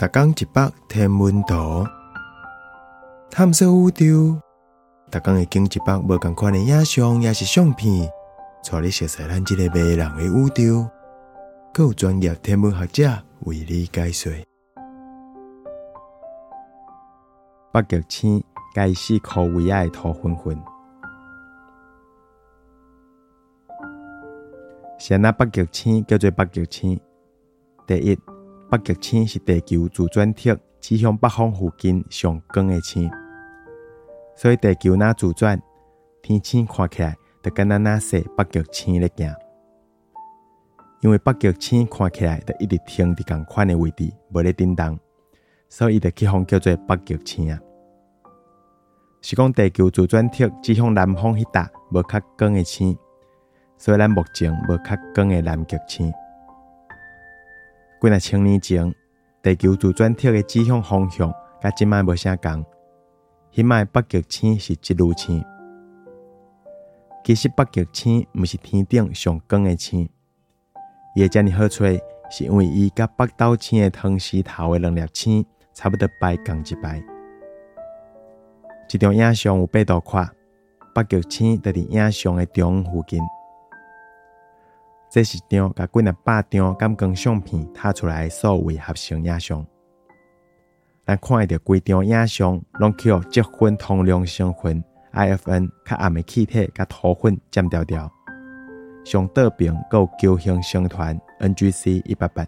逐工一百天文图，探索宇宙。逐工会经一百无共款的影像，也是相片，带你熟悉咱即个迷人的宇宙。更有专业天文学者为你解说。北极星该死可为爱土混混。先啊，北极星叫做北极星。第一。北极星是地球自转体指向北方附近上光的星，所以地球若自转，天星看起来就跟咱那说北极星咧行。因为北极星看起来就一直停伫共款的位置，无咧震动，所以伊就去方叫做北极星啊。是讲地球自转体指向南方迄搭无较光的星，所以咱目前无较光的南极星。几若千年前，地球自转体的指向方向，甲即摆无啥共。迄摆北极星是一路星。其实北极星毋是天顶上光的星，伊会遮尔好找，是因为伊甲北斗星的汤匙头的两粒星差不多排共一排。一张影像有八度宽，北极星就伫影像的中央附近。这是张甲几若百张感光相片拍出来所谓合成影像。咱看会到规张影像拢去用积分通量成分 （IFN） 较暗的气体甲土粉占调调。上倒边有球形星团 （NGC 一八八）。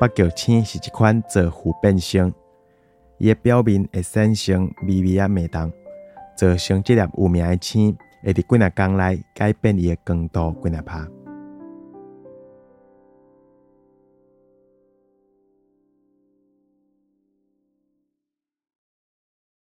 北极星是一款造父变星，伊的表面会产生微微啊脉动，造成这粒有名的星。会伫几若工内改变伊的光度几若帕。